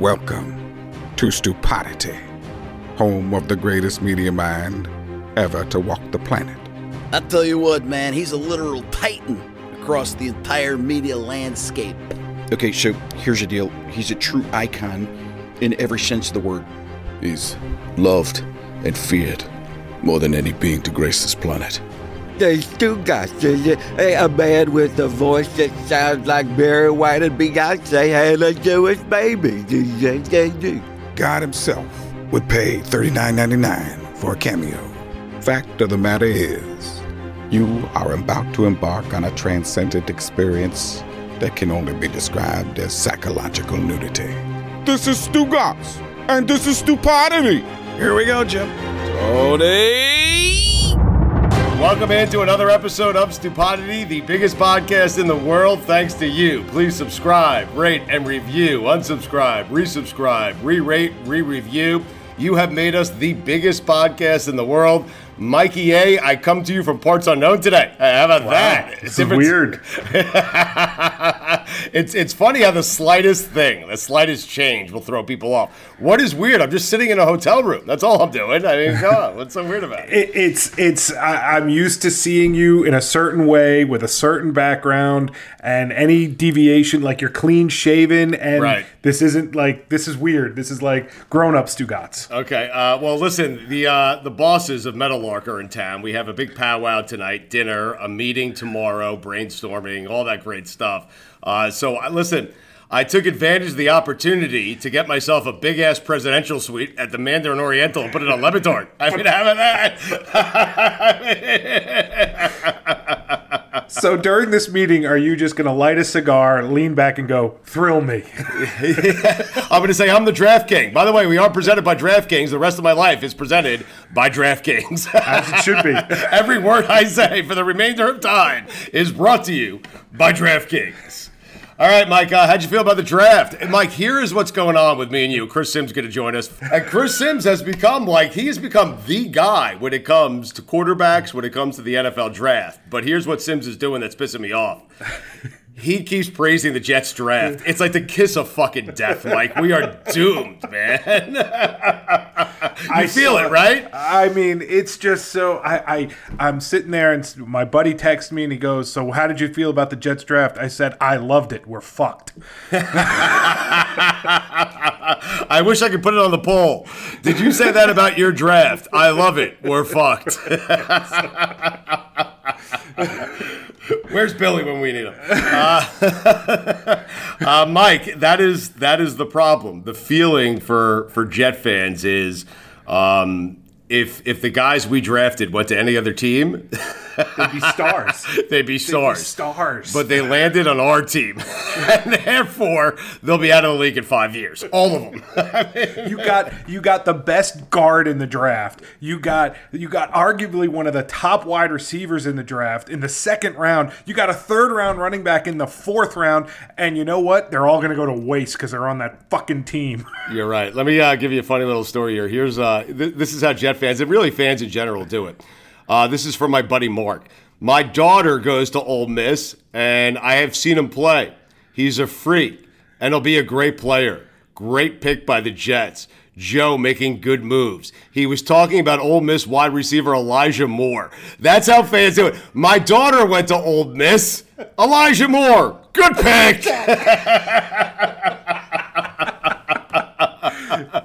Welcome to Stupidity, home of the greatest media mind ever to walk the planet. I tell you what, man, he's a literal titan across the entire media landscape. Okay, so here's the deal. He's a true icon in every sense of the word. He's loved and feared more than any being to grace this planet. There's two guys. There's a, a man with a voice that sounds like Barry White and Beyonce had a Jewish baby. God himself would pay $39.99 for a cameo. Fact of the matter is, you are about to embark on a transcendent experience that can only be described as psychological nudity. This is Stugotz, and this is Stupidity. Here we go, Jim. Tony! Welcome into another episode of Stupidity, the biggest podcast in the world, thanks to you. Please subscribe, rate, and review. Unsubscribe, resubscribe, re rate, re review. You have made us the biggest podcast in the world. Mikey A, I come to you from parts unknown today. How about Wow, that? It's weird. it's it's funny how the slightest thing, the slightest change will throw people off. What is weird? I'm just sitting in a hotel room. That's all I'm doing. I mean, come on, what's so weird about it? It, it's it's I, I'm used to seeing you in a certain way with a certain background, and any deviation, like you're clean shaven, and Right. this isn't like this is weird. This is like grown up Stugotz. Okay. Uh, well, listen. The uh, the bosses of Meadowlark are in town. We have a big powwow tonight, dinner, a meeting tomorrow, brainstorming, all that great stuff. Uh, so uh, listen. I took advantage of the opportunity to get myself a big ass presidential suite at the Mandarin Oriental and put it on Le Batard. I mean, how about that? So during this meeting, are you just gonna light a cigar, lean back, and go, "Thrill me"? I'm going to say I'm the DraftKings. By the way, we are presented by DraftKings. The rest of my life is presented by DraftKings. As it should be. Every word I say for the remainder of time is brought to you by DraftKings. All right, Mike, uh, how'd you feel about the draft? And Mike, here is what's going on with me and you. Chris Simms going to join us. And Chris Simms has become like, he has become the guy when it comes to quarterbacks, when it comes to the NFL draft. But here's what Simms is doing that's pissing me off. He keeps praising the Jets draft. It's like the kiss of fucking death, Mike. We are doomed, man. you feel saw- it, right? I mean, it's just so I, I I'm sitting there and my buddy texts me and he goes, "So how did you feel about the Jets draft?" I said, "I loved it. We're fucked." I wish I could put it on the poll. Did you say that about your draft? I love it. We're fucked. Where's Billy when we need him? Uh, uh, Mike, that is that is the problem. The feeling for for Jet fans is um, if if the guys we drafted went to any other team, They'd be stars. they'd be stars. stars. But they landed on our team, and therefore they'll be out of the league in five years. All of them. you got you got the best guard in the draft. You got you got arguably one of the top wide receivers in the draft in the second round. You got a third round running back in the fourth round, and you know what? They're all going to go to waste because they're on that fucking team. You're right. Let me uh, give you a funny little story here. Here's uh, th- this is how Jet fans and really fans in general do it. Uh, this is from my buddy Mark. My daughter goes to Ole Miss, and I have seen him play. He's a freak, and he'll be a great player. Great pick by the Jets. Joe making good moves. He was talking about Ole Miss wide receiver Elijah Moore. That's how fans do it. My daughter went to Ole Miss. Elijah Moore. Good pick.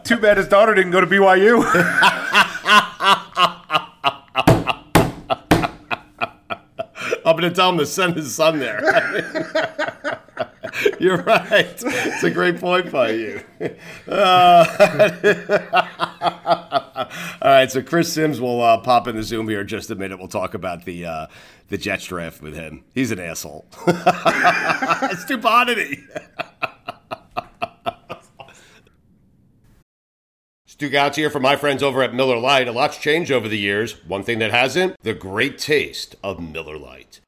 Too bad his daughter didn't go to BYU. I'm going to tell him to send his son there. You're right. It's a great point by you. Uh, all right, so Chris Simms will uh, pop in the Zoom here in just a minute. We'll talk about the uh, the Jets draft with him. He's an asshole. Stupidity. Stugotz here for my friends over at Miller Lite. A lot's changed over the years. One thing that hasn't, the great taste of Miller Lite.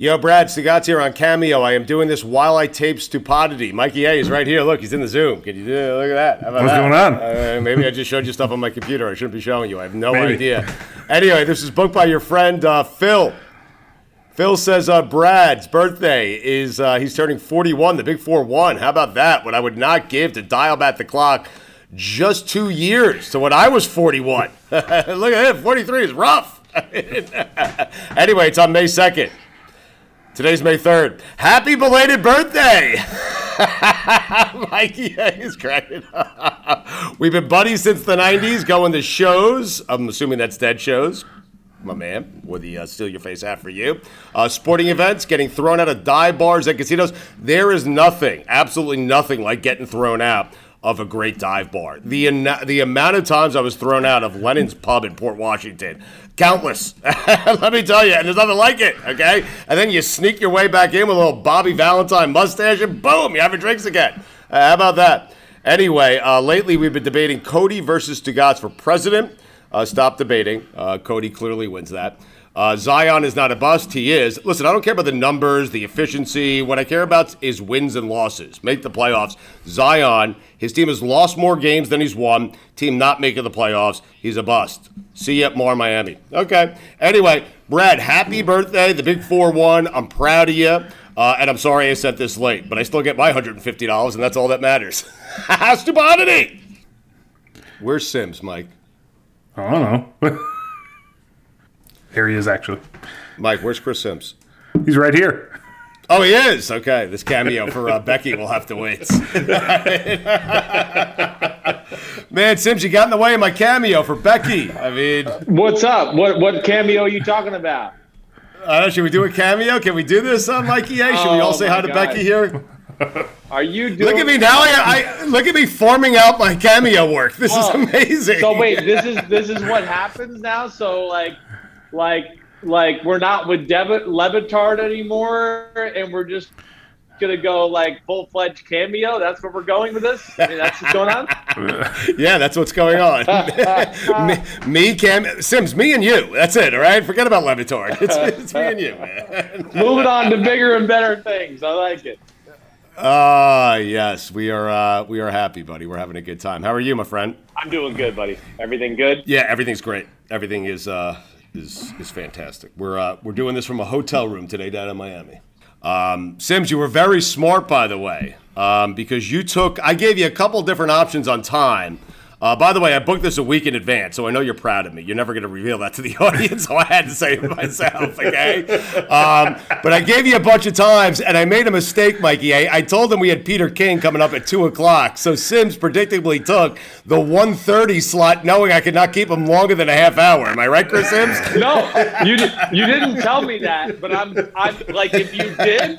Yo, Brad Stugotz here on Cameo. I am doing this while I tape Stupidity. Mikey A is right here. Look, he's in the Zoom. Can you do it Look at that. What's that? going on? Uh, maybe I just showed you stuff on my computer. I shouldn't be showing you. I have no Maybe. idea. Anyway, this is booked by your friend uh, Phil. Phil says uh, Brad's birthday is uh, he's turning 41, the big 4 1. How about that? What I would not give to dial back the clock just two years to when I was 41. Look at that. 43 is rough. anyway, it's on May 2nd. Today's May 3rd. Happy belated birthday! Mikey is cracking up. We've been buddies since the 90s, going to shows. I'm assuming that's dead shows. My man, with the uh, steal your face hat for you. Uh, sporting events, getting thrown out of dive bars at casinos. There is nothing, absolutely nothing like getting thrown out of a great dive bar. The the amount of times I was thrown out of Lennon's Pub in Port Washington, countless. Let me tell you, and there's nothing like it. Okay, and then you sneak your way back in with a little Bobby Valentine mustache, and boom, you're having drinks again. Uh, how about that? Anyway, uh, lately we've been debating Cody versus Stugotz for president. Uh, stop debating. Uh, Cody clearly wins that. Uh, Zion is not a bust. He is. Listen, I don't care about the numbers, the efficiency. What I care about is wins and losses. Make the playoffs. Zion, his team has lost more games than he's won. Team not making the playoffs. He's a bust. See you at more Miami. Okay. Anyway, Brad, happy birthday. The big 4 1. I'm proud of you. Uh, and I'm sorry I sent this late, but I still get my $150, and that's all that matters. Stupidity! Where's Simms, Mike? I don't know. Here he is, actually. Mike, where's Chris Simms? He's right here. Oh, he is. Okay, this cameo for uh, Becky will have to wait. Man, Simms, you got in the way of my cameo for Becky. I mean, What's up? What what cameo are you talking about? I know. Should we do a cameo? Can we do this, uh, Mikey? A? Should we all Oh, say hi to God. Becky here? Are you doing? Look at me now. I, I look at me forming out my cameo work. This is Oh. amazing. So wait, this is this is what happens now. So like, like, like we're not with Debit Le Batard anymore, and we're just gonna go like full fledged cameo. That's where we're going with this. I mean, that's what's going on. Yeah, that's what's going on. me, me, Cam, Simms, me and you. That's it. All right. Forget about Le Batard. It's, it's me and you, man. Moving on to bigger and better things. I like it. Ah, yes, we are. Uh, we are happy, buddy. We're having a good time. How are you, my friend? I'm doing good, buddy. Everything good? Yeah, everything's great. Everything is uh, is is fantastic. We're uh, we're doing this from a hotel room today down in Miami. Um, Simms, you were very smart, by the way, um, because you took. I gave you a couple different options on time. Uh, by the way, I booked this a week in advance, so I know you're proud of me. You're never going to reveal that to the audience, so I had to say it myself, okay? Um, but I gave you a bunch of times, and I made a mistake, Mikey. I, I told them we had Peter King coming up at 2 o'clock, so Simms predictably took the 1.30 slot, knowing I could not keep him longer than a half hour. Am I right, Chris Simms? No, you di- you didn't tell me that, but I'm I'm like if you did,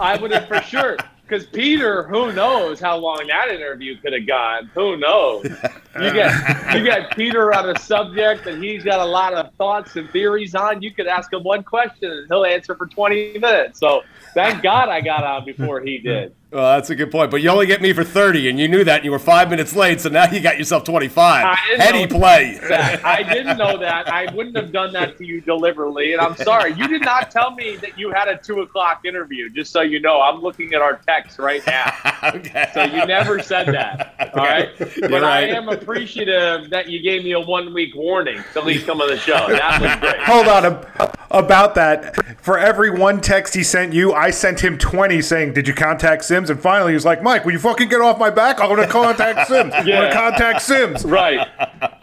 I would have for sure. Because Peter, who knows how long that interview could have gone? Who knows? You get you get Peter on a subject that he's got a lot of thoughts and theories on. You could ask him one question and he'll answer for twenty minutes. So thank God I got on before he did. Well, that's a good point. But you only get me for 30, and you knew that, and you were five minutes late, so now you got yourself 25. I didn't Heady play. that. I didn't know that. I wouldn't have done that to you deliberately, and I'm sorry. You did not tell me that you had a two o'clock interview. Just so you know, I'm looking at our text right now. okay. So you never said that. All right. But You're I am appreciative that you gave me a one week warning to at least come on the show. That was great. Hold on. About that, for every one text he sent you, I sent him 20 saying, Did you contact Simms? And finally, he was like, Mike, will you fucking get off my back? I'm going to contact Simms. I'm gonna contact Simms. Right.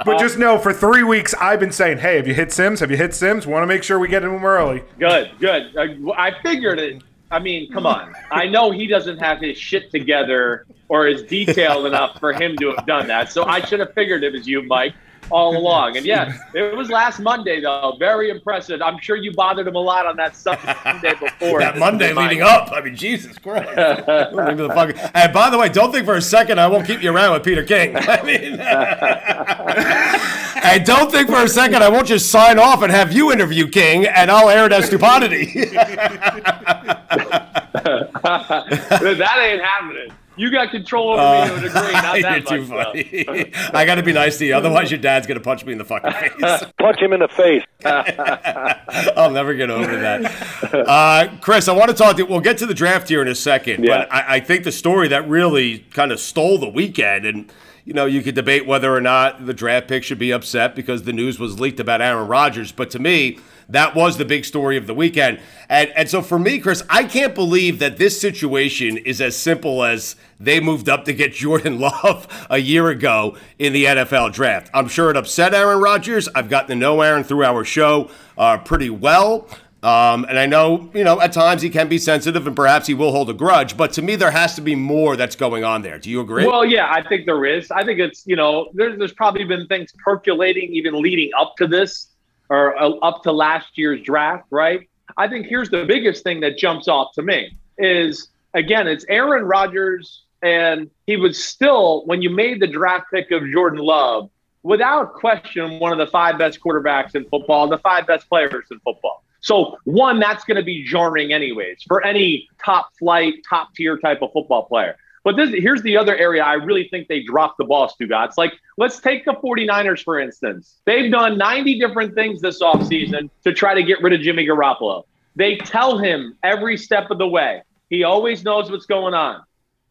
But just know, for three weeks, I've been saying, Hey, have you hit Simms? Have you hit Simms? Want to make sure we get him early. Good. Good. Uh, I figured it. I mean, come on. I know he doesn't have his shit together or is detailed enough for him to have done that. So I should have figured it was you, Mike, all along. And yeah, it was last Monday though. Very impressive. I'm sure you bothered him a lot on that Sunday before. That Monday leading up. I mean, Jesus Christ. Leave the fuck- and by the way, don't think for a second I won't keep you around with Peter King. I mean, and don't think for a second I won't just sign off and have you interview King and I'll air it as stupidity. that ain't happening. You got control over me to a degree, not You're that too funny. I got to be nice to you, otherwise your dad's gonna punch me in the fucking face. Punch him in the face. I'll never get over that. Uh, Chris, I want to talk to you. We'll get to the draft here in a second, Yeah. but I, I think the story that really kind of stole the weekend, and you know, you could debate whether or not the draft pick should be upset because the news was leaked about Aaron Rodgers, but to me, that was the big story of the weekend. And and so for me, Chris, I can't believe that this situation is as simple as they moved up to get Jordan Love a year ago in the NFL draft. I'm sure it upset Aaron Rodgers. I've gotten to know Aaron through our show uh, pretty well. Um, and I know, you know, at times he can be sensitive and perhaps he will hold a grudge, but to me, there has to be more that's going on there. Do you agree? Well, yeah, I think there is. I think it's you know there's there's probably been things percolating even leading up to this or uh, up to last year's draft, right? I think here's the biggest thing that jumps off to me is again it's Aaron Rodgers and he was still when you made the draft pick of Jordan Love without question one of the five best quarterbacks in football, the five best players in football. So one, that's going to be jarring anyways for any top flight, top tier type of football player. But this, here's the other area I really think they dropped the ball, Stu It's like, let's take the 49ers, for instance. They've done 90 different things this offseason to try to get rid of Jimmy Garoppolo. They tell him every step of the way. He always knows what's going on.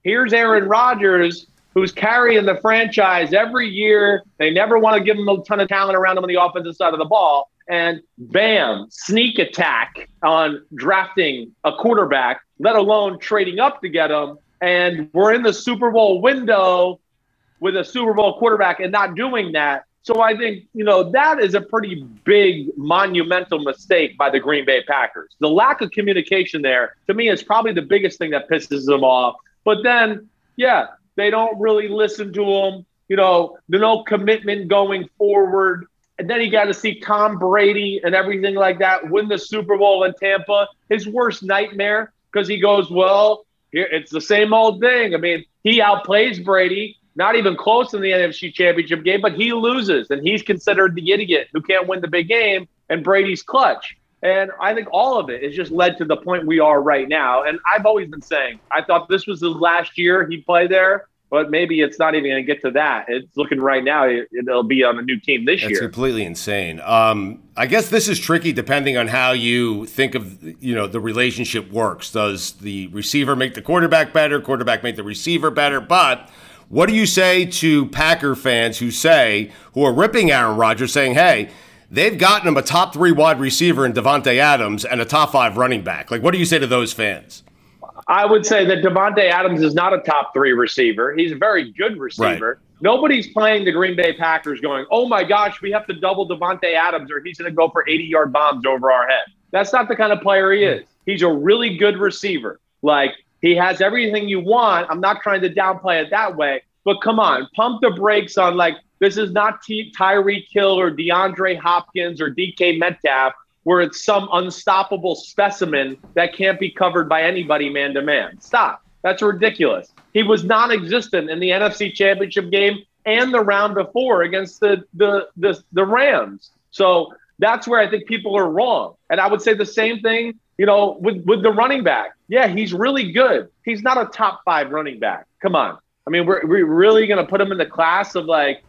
Here's Aaron Rodgers, who's carrying the franchise every year. They never want to give him a ton of talent around him on the offensive side of the ball. And bam, sneak attack on drafting a quarterback, let alone trading up to get him. And we're in the Super Bowl window with a Super Bowl quarterback and not doing that. So I think, you know, that is a pretty big monumental mistake by the Green Bay Packers. The lack of communication there, to me, is probably the biggest thing that pisses them off. But then, yeah, they don't really listen to them. You know, there's no commitment going forward. And then he got to see Tom Brady and everything like that win the Super Bowl in Tampa. His worst nightmare because he goes, well, it's the same old thing. I mean, he outplays Brady, not even close in the NFC Championship game, but he loses, and he's considered the idiot who can't win the big game, and Brady's clutch. And I think all of it has just led to the point we are right now. And I've always been saying, I thought this was the last year he'd play there, but maybe it's not even going to get to that. It's looking right now, it, it'll be on a new team this That's year. It's completely insane. Um, I guess this is tricky depending on how you think of you know the relationship works. Does the receiver make the quarterback better? Quarterback make the receiver better? But what do you say to Packer fans who say who are ripping Aaron Rodgers, saying, "Hey"? They've gotten him a top three wide receiver in Davante Adams and a top five running back. Like, what do you say to those fans? I would say that Davante Adams is not a top three receiver. He's a very good receiver. Nobody's playing the Green Bay Packers going, oh my gosh, we have to double Davante Adams or he's going to go for 80 yard bombs over our head. That's not the kind of player he is. He's a really good receiver. Like, he has everything you want. I'm not trying to downplay it that way, but come on, pump the brakes on like, this is not T- Tyreek Hill or DeAndre Hopkins or DK Metcalf, where it's some unstoppable specimen that can't be covered by anybody man to man. Stop. That's ridiculous. He was non-existent in the NFC Championship game and the round before against the the the, the Rams. So that's where I think people are wrong. And I would say the same thing, you know, with with the running back. Yeah, he's really good. He's not a top five running back. Come on. I mean, we're, we're really going to put him in the class of like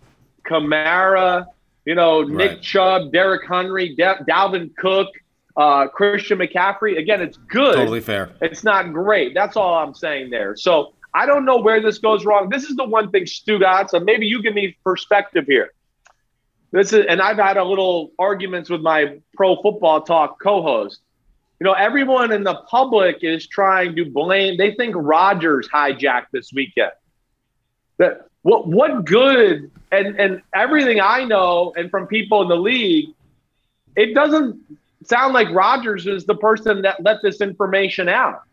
Kamara, you know, Nick Right. Chubb, Derrick Henry, Da- Dalvin Cook, uh, Christian McCaffrey. Again, it's good. Totally fair. It's not great. That's all I'm saying there. So I don't know where this goes wrong. This is the one thing, Stugotz. So maybe you give me perspective here. This is, and I've had a little arguments with my pro football talk co-host. You know, everyone in the public is trying to blame. They think Rodgers hijacked this weekend. That what what good and and everything I know and from people in the league, it doesn't sound like Rodgers is the person that let this information out.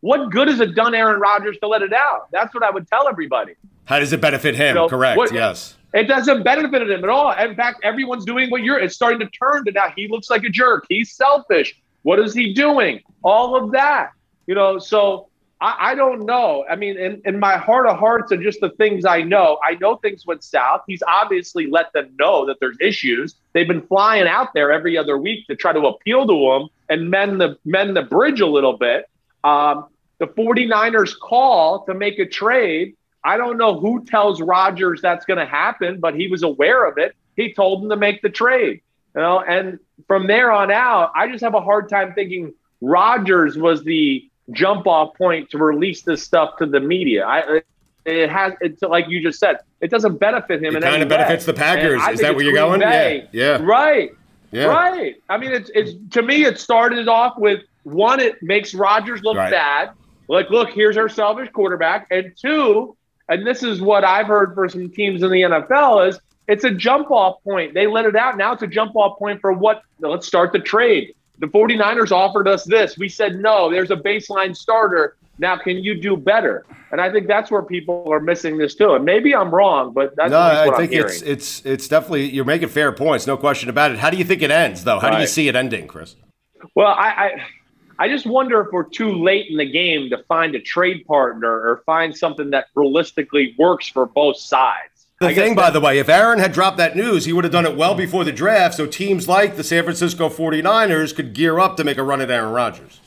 What good has it done Aaron Rodgers to let it out? That's what I would tell everybody. How does it benefit him? Know, Correct. what- yes. It doesn't benefit him at all. In fact, everyone's doing what you're. It's starting to turn to now. He looks like a jerk. He's selfish. What is he doing? All of that, you know. So I, I don't know. I mean, in, in my heart of hearts and just the things I know, I know things went south. He's obviously let them know that there's issues. They've been flying out there every other week to try to appeal to him and mend the mend the bridge a little bit. Um, the 49ers call to make a trade. I don't know who tells Rodgers that's going to happen, but he was aware of it. He told him to make the trade. You know, and from there on out, I just have a hard time thinking Rodgers was the jump off point to release this stuff to the media. I it has it's like you just said, it doesn't benefit him It kind of benefits way. the Packers. Is that where you're going? Bay. Yeah. Yeah. Right. Yeah. Right. I mean, it's it's to me, it started off with one, it makes Rodgers look Right. bad. Like, look, here's our selfish quarterback, and two, and this is what I've heard for some teams in the NFL is it's a jump off point. They let it out. Now it's a jump off point for what? Let's start the trade. The 49ers offered us this. We said no. There's a baseline starter. Now, can you do better? And I think that's where people are missing this too. And maybe I'm wrong, but that's No, I think it's it's it's definitely you're making fair points, no question about it. How do you think it ends, though? How do you see it ending, Chris? Well, I, I I just wonder if we're too late in the game to find a trade partner or find something that realistically works for both sides. The thing, by the way, if Aaron had dropped that news, he would have done it well before the draft, so teams like the San Francisco 49ers could gear up to make a run at Aaron Rodgers.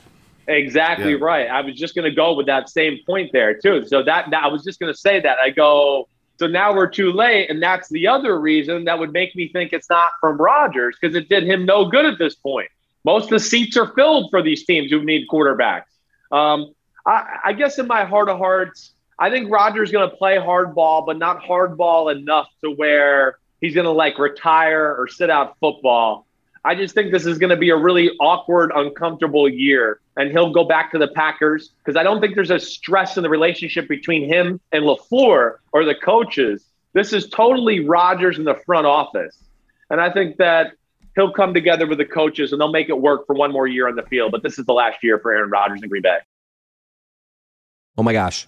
Exactly Yeah. right. I was just going to go with that same point there too. So that, that I was just going to say that. I go. So now we're too late, and that's the other reason that would make me think it's not from Rodgers because it did him no good at this point. Most of the seats are filled for these teams who need quarterbacks. Um, I, I guess in my heart of hearts, I think Rodgers is going to play hardball, but not hardball enough to where he's going to like retire or sit out football. I just think this is going to be a really awkward, uncomfortable year, and he'll go back to the Packers because I don't think there's a stress in the relationship between him and LaFleur or the coaches. This is totally Rodgers in the front office, and I think that he'll come together with the coaches and they'll make it work for one more year on the field. But this is the last year for Aaron Rodgers in Green Bay. Oh my gosh.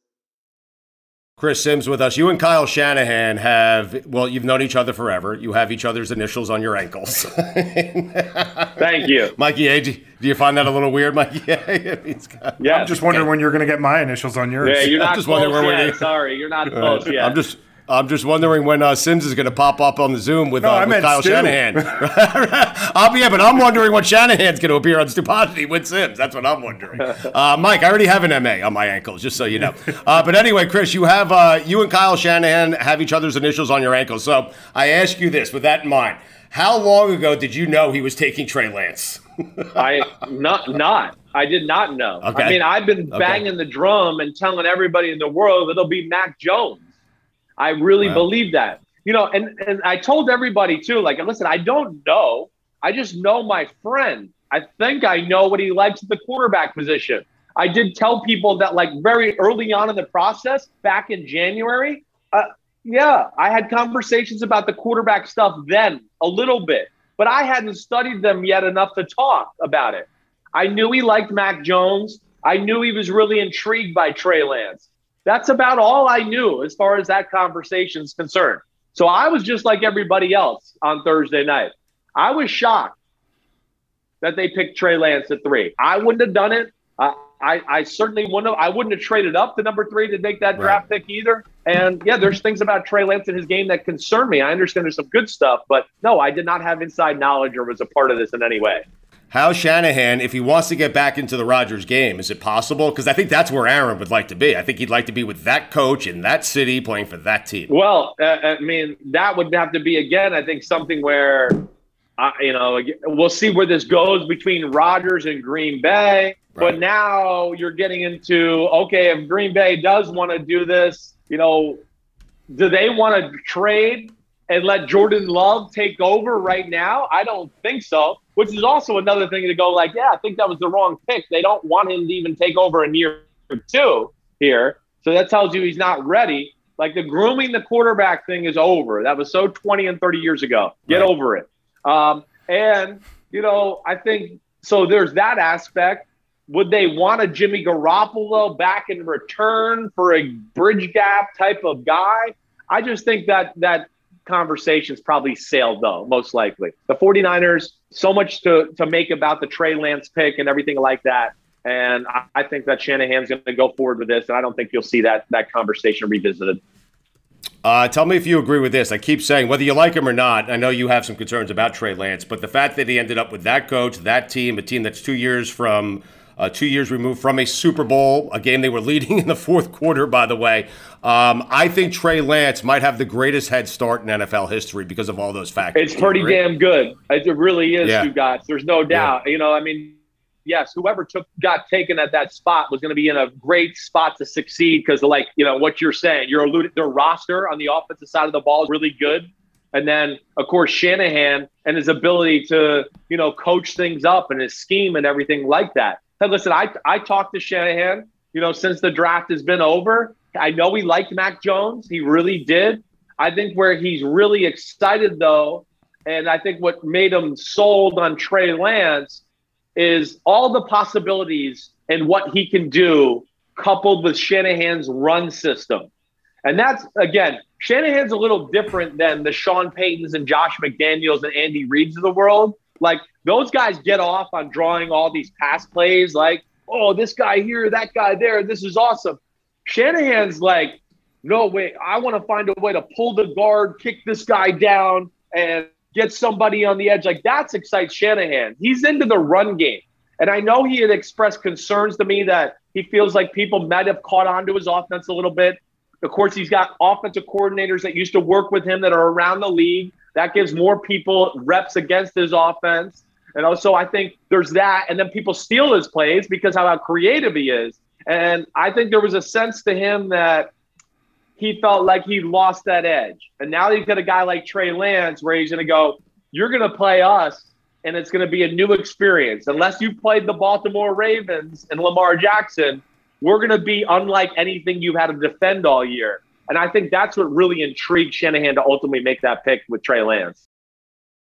Chris Simms with us. You and Kyle Shanahan have, well, you've known each other forever. You have each other's initials on your ankles. Thank you. Mikey A, do do you find that a little weird, Mikey A? He's got- Yeah. I'm just wondering when you're going to get my initials on yours. Yeah, you're I'm not just close wondering where we yet. Sorry, you're not All close right. yet. I'm just I'm just wondering when uh, Simms is going to pop up on the Zoom with, No, uh, I with meant Kyle Stu. Shanahan. I'll be, yeah, but I'm wondering when Shanahan's going to appear on Stupidity with Simms. That's what I'm wondering. Uh, Mike, I already have an MA on my ankles, just so you know. Uh, but anyway, Chris, you have uh, you and Kyle Shanahan have each other's initials on your ankles. So I ask you this, with that in mind, how long ago did you know he was taking Trey Lance? I not not. I did not know. Okay. I mean, I've been Okay. banging the drum and telling everybody in the world that it'll be Mac Jones. I really Wow. believe that. You know, and and I told everybody too. Like, listen, I don't know. I just know my friend. I think I know what he likes at the quarterback position. I did tell people that, like, very early on in the process, back in January. Uh, yeah, I had conversations about the quarterback stuff then a little bit, but I hadn't studied them yet enough to talk about it. I knew he liked Mac Jones. I knew he was really intrigued by Trey Lance. That's about all I knew as far as that conversation is concerned. So I was just like everybody else on Thursday night. I was shocked that they picked Trey Lance at three. I wouldn't have done it. Uh, I, I certainly wouldn't have. I wouldn't have traded up to number three to make that draft pick either. And yeah, there's things about Trey Lance in his game that concern me. I understand there's some good stuff, but no, I did not have inside knowledge or was a part of this in any way. How Shanahan, if he wants to get back into the Rodgers game, is it possible? Because I think that's where Aaron would like to be. I think he'd like to be with that coach in that city playing for that team. Well, uh, I mean, that would have to be again. I think something where, uh, you know, we'll see where this goes between Rodgers and Green Bay. But now you're getting into okay, if Green Bay does want to do this, you know, do they want to trade and let Jordan Love take over right now? I don't think so. Which is also another thing to go like, yeah, I think that was the wrong pick. They don't want him to even take over in year two here. So that tells you he's not ready. Like the grooming the quarterback thing is over. That was so 20 and 30 years ago. Get over it. Um, and, you know, I think so there's that aspect. Would they want a Jimmy Garoppolo back in return for a bridge gap type of guy? I just think that that conversation's probably sailed though, most likely. The 49ers, so much to, to make about the Trey Lance pick and everything like that. And I, I think that Shanahan's going to go forward with this, and I don't think you'll see that that conversation revisited. Uh, tell me if you agree with this. I keep saying, whether you like him or not, I know you have some concerns about Trey Lance, but the fact that he ended up with that coach, that team, a team that's two years from uh, two years removed from a Super Bowl, a game they were leading in the fourth quarter, by the way. Um, I think Trey Lance might have the greatest head start in NFL history because of all those factors. It's pretty damn good. It really is, Yeah. you guys. There's no doubt. You know, I mean, yes, whoever took got taken at that spot was going to be in a great spot to succeed because, like, you know, what you're saying, you're alluding their roster on the offensive side of the ball is really good. And then, of course, Shanahan and his ability to, you know, coach things up and his scheme and everything like that. Hey, listen, I I talked to Shanahan, you know, since the draft has been over. I know he liked Mac Jones. He really did. I think where he's really excited though, and I think what made him sold on Trey Lance is all the possibilities and what he can do coupled with Shanahan's run system. And that's again, Shanahan's a little different than the Sean Paytons and Josh McDaniels and Andy Reids of the world. Like those guys get off on drawing all these pass plays, like, oh, this guy here, that guy there, this is awesome. Shanahan's like, no, wait, I want to find a way to pull the guard, kick this guy down, and get somebody on the edge. Like that's excites Shanahan. He's into the run game. And I know he had expressed concerns to me that he feels like people might have caught on to his offense a little bit. Of course, he's got offensive coordinators that used to work with him that are around the league. That gives more people reps against his offense. And also, I think there's that. And then people steal his plays because of how creative he is. And I think there was a sense to him that he felt like he lost that edge. And now he's got a guy like Trey Lance where he's going to go, You're going to play us, and it's going to be a new experience. Unless you played the Baltimore Ravens and Lamar Jackson, we're going to be unlike anything you've had to defend all year. And I think that's what really intrigued Shanahan to ultimately make that pick with Trey Lance.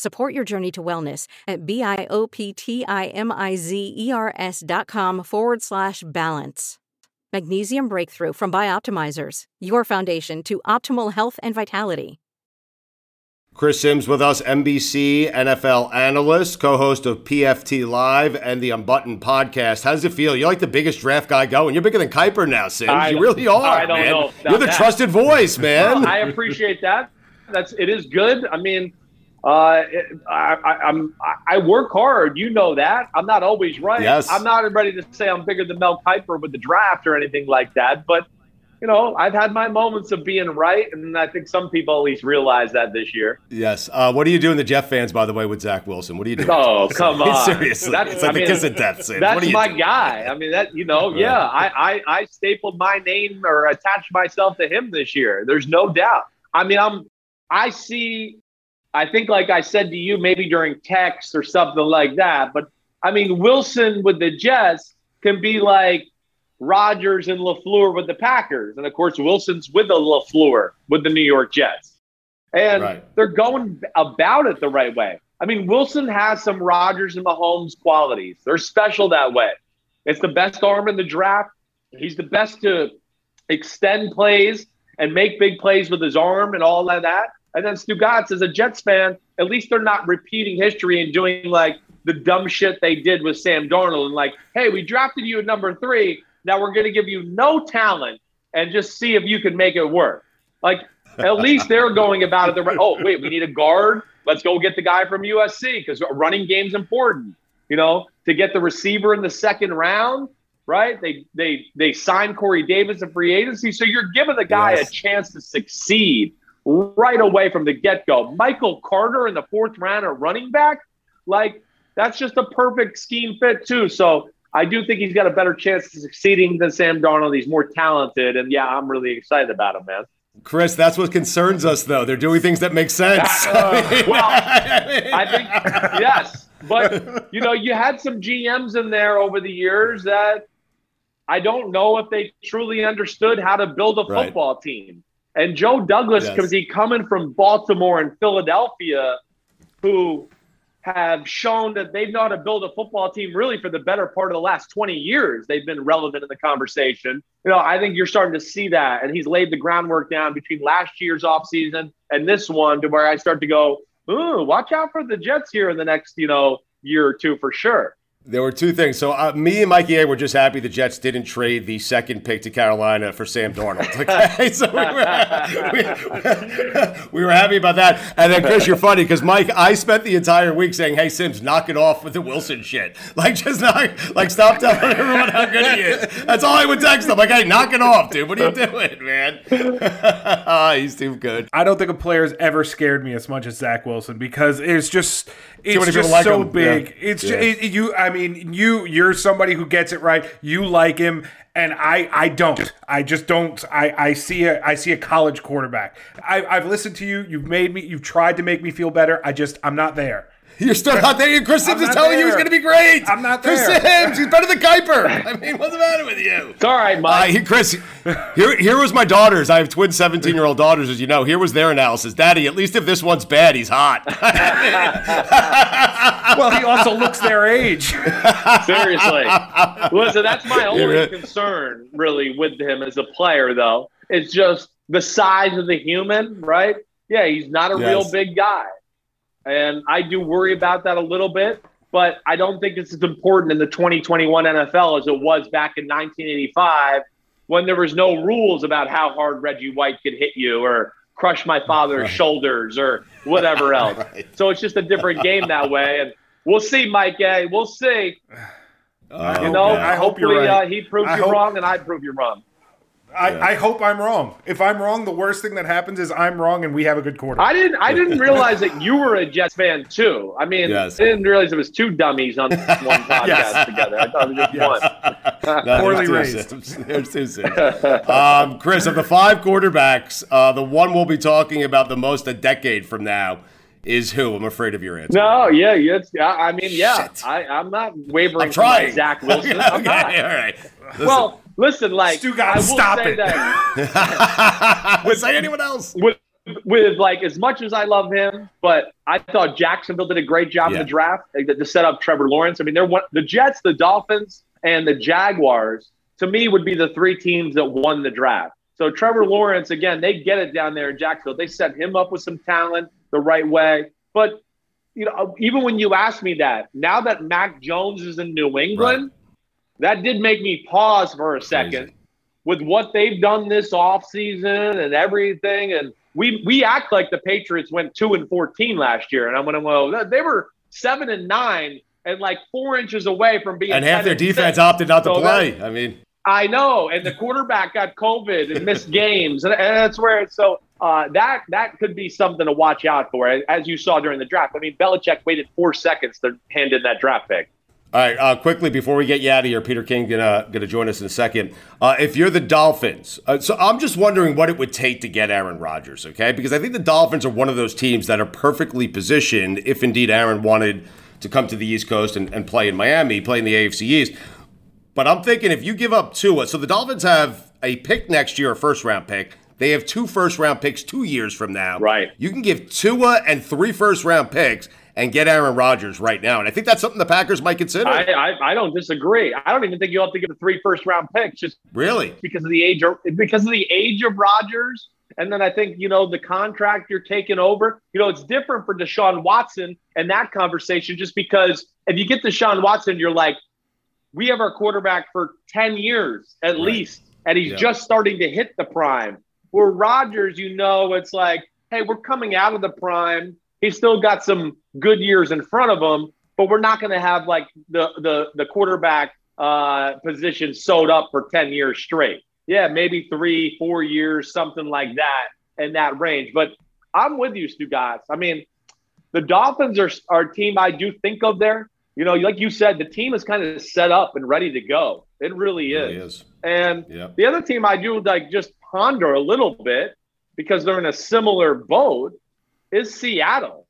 Support your journey to wellness at B-I-O-P-T-I-M-I-Z-E-R-S dot com forward slash balance. Magnesium Breakthrough from Bioptimizers, your foundation to optimal health and vitality. Chris Simms with us, NBC NFL analyst, co-host of PFT Live and the Unbuttoned podcast. How does it feel? You're like the biggest draft guy going. You're bigger than Kiper now, Simms. I- you really are, I don't man. know You're the that. trusted voice, man. I appreciate that. That's it is good. I mean, uh, it, I, I, I'm I- work hard. You know that. I'm not always right. Yes. I'm not ready to say I'm bigger than Mel Kiper with the draft or anything like that. But you know, I've had my moments of being right, and I think some people at least realize that this year. Yes. Uh, what are you doing, the Jets fans, by the way, with Zach Wilson? What are you doing? Oh, come on! Seriously, That's- it's like I the mean, kiss of death, Simms. That's what are you my doing? guy. I mean, that you know, yeah. I, I I stapled my name or attached myself to him this year. There's no doubt. I mean, I'm. I see. I think, like I said to you, maybe during text or something like that. But I mean, Wilson with the Jets can be like Rodgers and LaFleur with the Packers, and of course, Wilson's with the LaFleur with the New York Jets, and Right. they're going about it the right way. I mean, Wilson has some Rodgers and Mahomes qualities. They're special that way. It's the best arm in the draft. He's the best to extend plays and make big plays with his arm and all of that. And then Stugotz, as a Jets fan, at least they're not repeating history and doing like the dumb shit they did with Sam Darnold and like, hey, we drafted you at number three. Now we're going to give you no talent and just see if you can make it work. Like, at least they're going about it the right. Oh, wait, we need a guard. Let's go get the guy from USC because running game's important. You know, to get the receiver in the second round, right? They they they signed Corey Davis in free agency, so you're giving the guy Yes. a chance to succeed right away from the get go. Michael Carter in the fourth round at running back, like that's just a perfect scheme fit too. So I do think he's got a better chance of succeeding than Sam Darnold. He's more talented, and yeah, I'm really excited about him, man. Chris, that's what concerns us, though. They're doing things that make sense. Uh, well, I think yes, but you know, you had some GMs in there over the years that I don't know if they truly understood how to build a Right. football team. And Joe Douglas, Yes. because he coming from Baltimore and Philadelphia, who have shown that they know how to build a football team really for the better part of the last 20 years. They've been relevant in the conversation. You know, I think you're starting to see that. And he's laid the groundwork down between last year's offseason and this one to where I start to go, ooh, watch out for the Jets here in the next, you know, year or two for sure. There were two things. So uh, me and Mikey A were just happy the Jets didn't trade the second pick to Carolina for Sam Darnold. Okay, so we were, we, we were happy about that. And then Chris, you're funny because Mike, I spent the entire week saying, "Hey Simms, knock it off with the Wilson shit. Like just knock, like stop telling everyone how good he is." That's all I would text him. Like, "Hey, knock it off, dude. What are you doing, man? Ah, he's too good." I don't think a player's ever scared me as much as Zach Wilson because it's just it's just so him. big. Yeah. It's Yeah. ju- it- you. I mean, you you're somebody who gets it right. You like him, and I I don't. I just don't. I I see a I see a college quarterback. I, I've listened to you. You've made me. You've tried to make me feel better. I just I'm not there. You're still not there. Chris Simms is not telling you he's going to be great. I'm not there. Chris there. Simms, he's better than Kiper. I mean, what's the matter with you? It's all right, Uh, Mike. he- Chris, here, here was my daughters. I have twin 17 year old daughters, as you know. Here was their analysis. Daddy, at least if this one's bad, he's hot. Well, he also looks their age. Seriously. Listen, that's my only Yeah. concern, really, with him as a player, though. It's just the size of the human, right? Yeah, he's not a Yes. real big guy. And I do worry about that a little bit, but I don't think it's as important in the 2021 NFL as it was back in 1985 when there was no rules about how hard Reggie White could hit you or crush my father's shoulders or whatever else. So it's just a different game that way. And we'll see, Mike A. We'll see. Oh, You know, I hope you're hopefully right. uh, he proves I you hope- wrong and I prove you wrong. I, I hope I'm wrong. If I'm wrong, the worst thing that happens is I'm wrong and we have a good quarter. I didn't. I didn't realize that you were a Jets fan too. I mean, Yes. I didn't realize it was two dummies on one podcast Yes. together. I thought it was just one. No, Poorly there's two raised. Simms. There's two Simms. um, Chris, of the five quarterbacks, uh, the one we'll be talking about the most a decade from now is who? I'm afraid of your answer. No, yeah, yes. I I mean, yeah. I, I'm not wavering I'm from trying. Zach Wilson. okay, I'm not. all right. Listen. Well, listen, like Stu got I stop it. that Would say anyone else? with with like as much as I love him, but I thought Jacksonville did a great job Yeah. in the draft like, to set up Trevor Lawrence. I mean, they're one, the Jets, the Dolphins, and the Jaguars. To me, would be the three teams that won the draft. So Trevor Lawrence, again, they get it down there in Jacksonville. They set him up with some talent the right way. But you know, even when you ask me that, now that Mac Jones is in New England, that did make me pause for a second with what they've done this offseason and everything. And we we act like the Patriots went two and fourteen last year, and I'm gonna well, they were seven and nine and like four inches away from being And half their and defense six. opted not to play. that- I mean, I know, and the quarterback got COVID and missed games, and, and that's where it's so uh, that that could be something to watch out for, as you saw during the draft. I mean, Belichick waited four seconds to hand in that draft pick. All right. Uh, quickly before we get you out of here, Peter King gonna gonna join us in a second. Uh, if you're the Dolphins, uh, so I'm just wondering what it would take to get Aaron Rodgers. Okay, because I think the Dolphins are one of those teams that are perfectly positioned if indeed Aaron wanted to come to the East Coast and, and play in Miami, play in the AFC East. But I'm thinking if you give up Tua, so the Dolphins have a pick next year, a first round pick. They have two first round picks two years from now. Right. You can give Tua and three first round picks and get Aaron Rodgers right now. And I think that's something the Packers might consider. I, I I don't disagree. I don't even think you'll have to give the three first round picks just really? because of the age of because of the age of Rodgers. And then I think, you know, the contract you're taking over, you know, it's different for Deshaun Watson and that conversation just because if you get Deshaun Watson, you're like, we have our quarterback for 10 years at least, and he's Yeah. just starting to hit the prime. Where Rodgers, you know, it's like, hey, we're coming out of the prime. He's still got some good years in front of him, but we're not going to have like the the the quarterback uh, position sewed up for 10 years straight. Yeah, maybe three, four years, something like that in that range. But I'm with you, Stugotz. I mean, the Dolphins are, are a team I do think of there. You know, like you said, the team is kind of set up and ready to go. It really is. Really is. And Yep. the other team I do like just ponder a little bit because they're in a similar boat is Seattle.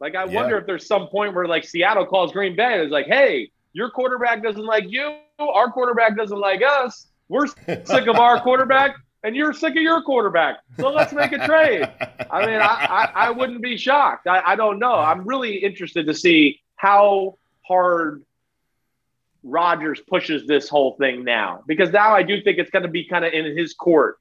Like I Yeah. wonder if there's some point where like Seattle calls Green Bay and is like, "Hey, your quarterback doesn't like you. Our quarterback doesn't like us. We're sick of our quarterback, and you're sick of your quarterback. So let's make a trade." I mean, I, I, I wouldn't be shocked. I, I don't know. I'm really interested to see how hard Rodgers pushes this whole thing now because now I do think it's going to be kind of in his court.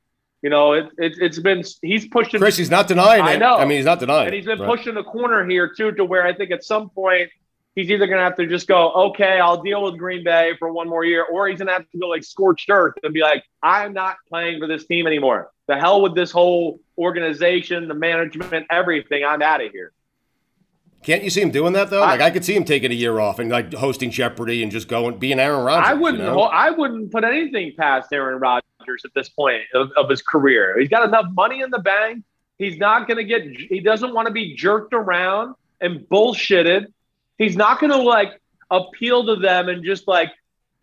You know, it, it, it's been he's pushing. Chris, he's not denying I it. know. I mean, he's not denying and he's been Right. pushing the corner here too, to where I think at some point he's either going to have to just go, okay, I'll deal with Green Bay for one more year, or he's going to have to go like scorched earth and be like, I'm not playing for this team anymore. The hell with this whole organization, the management, everything. I'm out of here. Can't you see him doing that though? like I could see him taking a year off and like hosting Jeopardy and just going being Aaron Rodgers. I wouldn't. You know? I wouldn't put anything past Aaron Rodgers at this point of, of his career. He's got enough money in the bank. He's not going to get. He doesn't want to be jerked around and bullshitted. He's not going to like appeal to them and just like,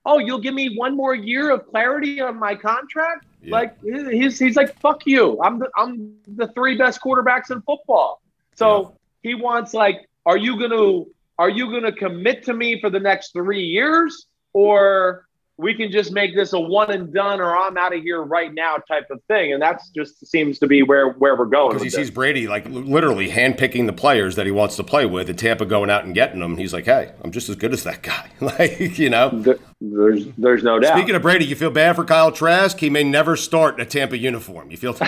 oh, you'll give me one more year of clarity on my contract. Like he's he's like, fuck you. I'm the I'm the three best quarterbacks in football. So he wants like, are you gonna are you gonna commit to me for the next three years, or we can just make this a one and done, or I'm out of here right now type of thing? And that's just seems to be where where we're going. Because he sees this. Brady like li- literally handpicking the players that he wants to play with, and Tampa going out and getting them. He's like, "Hey, I'm just as good as that guy." like, you know. There's there's no doubt. Speaking of Brady, you feel bad for Kyle Trask. He may never start in a Tampa uniform. You feel?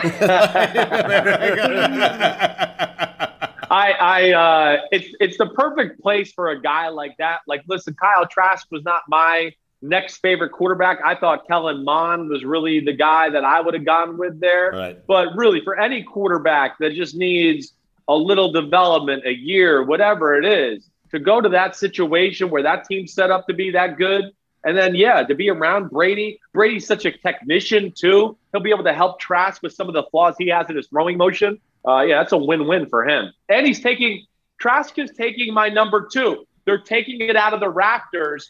I, I, uh, it's it's the perfect place for a guy like that. Like, listen, Kyle Trask was not my next favorite quarterback. I thought Kellen Mond was really the guy that I would have gone with there. Right. But really, for any quarterback that just needs a little development, a year, whatever it is, to go to that situation where that team's set up to be that good And then, yeah, to be around Brady, Brady's such a technician too. He'll be able to help Trask with some of the flaws he has in his throwing motion. Uh, yeah, that's a win-win for him. And he's taking Trask is taking my number two. They're taking it out of the Raptors.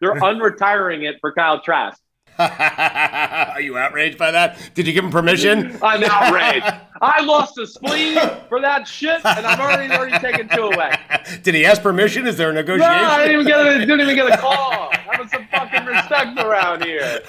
They're unretiring it for Kyle Trask. Are you outraged by that? Did you give him permission? I'm outraged. I lost a spleen for that shit, and I've already already taken two away. Did he ask permission? Is there a No, negotiation? I didn't even get a, didn't even get a call. Have some fucking respect around here.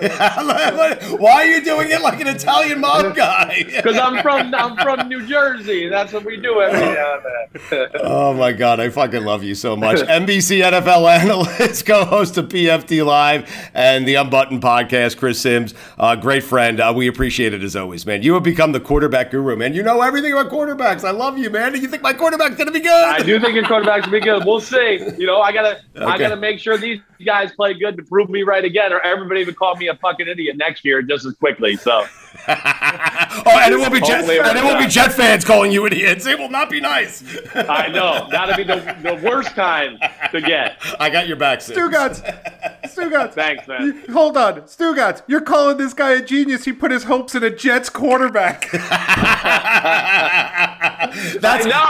Why are you doing it like an Italian mob guy? Because I'm from I'm from New Jersey. That's what we do every now and then. Oh my God, I fucking love you so much. NBC NFL analyst, co host of PFT Live and the Unbuttoned podcast, Chris Simms, uh, great friend. Uh, we appreciate it as always, man. You have become the quarterback guru, man. You know everything about quarterbacks. I love you, man. Do you think my quarterback's going to be good? I do think your quarterback's gonna be good. We'll see. You know, I gotta I gotta make sure these guys play good to prove me right again, or everybody would call me a fucking idiot next year just as quickly. So Oh, and it will be Jet, and it will be. Jet fans calling you idiots. It will not be nice. I know that'd be the, the worst time to get. I got your back, Simms. Stugotz, Stugotz. Thanks, man. You- Hold on, Stugotz. You're calling this guy a genius. He put his hopes in a Jets quarterback. That's no.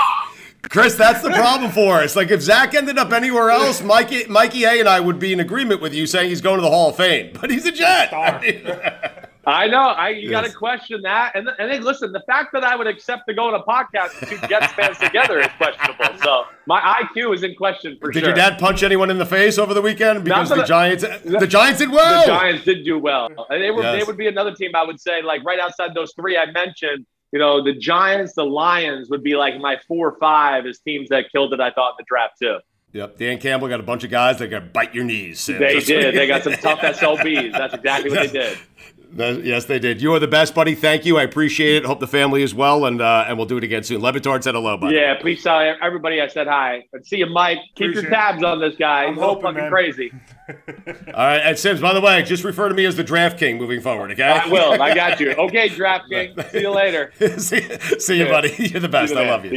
Chris, that's the problem for us. Like if Zach ended up anywhere else, Mikey, Mikey A and I would be in agreement with you saying he's going to the Hall of Fame. But he's a Jet. I know. I you got to question that. And and then listen, the fact that I would accept to go on a podcast with two Jets fans together is questionable. So my IQ is in question for Did sure. your dad punch anyone in the face over the weekend? Because Not the Giants, the Giants did well. The Giants did do well. And they were Yes. they would be another team I would say like right outside those three I mentioned. You know, the Giants, the Lions would be like my four or five as teams that killed it. I thought in the draft too. Yep, Dan Campbell got a bunch of guys that got bite your knees. Simms. They That's- did. They got some tough SLBs. That's exactly what they did. That- yes, they did. You are the best, buddy. Thank you. I appreciate it. Hope the family is well, and uh, and we'll do it again soon. Le Batard said hello, buddy. Yeah, please tell everybody I said hi. And see you, Mike. Keep Appreciate your tabs on this guy. I'm He's a hoping, fucking man. crazy. All right, and Simms. By the way, just refer to me as the Draft King moving forward. Okay. I will. I got you. Okay, Draft King. See you later. see, see you, buddy. You're the best. You're I love man.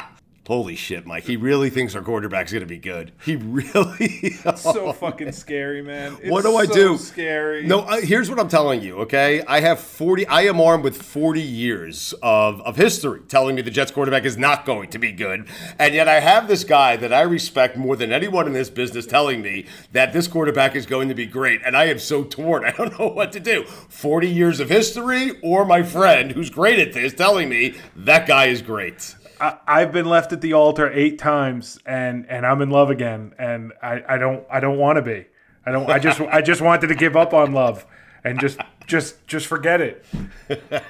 you. Be See good. ya. Holy shit, Mike. He really thinks our quarterback's going to be good. He really. so fucking scary, man. It's what do I so do? Scary. No, uh, here's what I'm telling you, okay? I have 40, I am armed with 40 years of, of history telling me the Jets quarterback is not going to be good. And yet I have this guy that I respect more than anyone in this business telling me that this quarterback is going to be great. And I am so torn. I don't know what to do. 40 years of history or my friend who's great at this telling me that guy is great. I, I've been left at the altar eight times, and and I'm in love again, and I, I don't I don't want to be. I don't. I just I just wanted to give up on love and just just just forget it.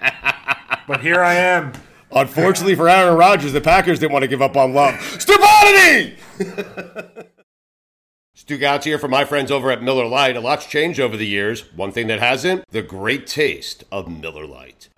But here I am. Unfortunately for Aaron Rodgers, the Packers didn't want to give up on love. Stupidity! Stugotz here for my friends over at Miller Lite. A lot's changed over the years. One thing that hasn't, the great taste of Miller Lite.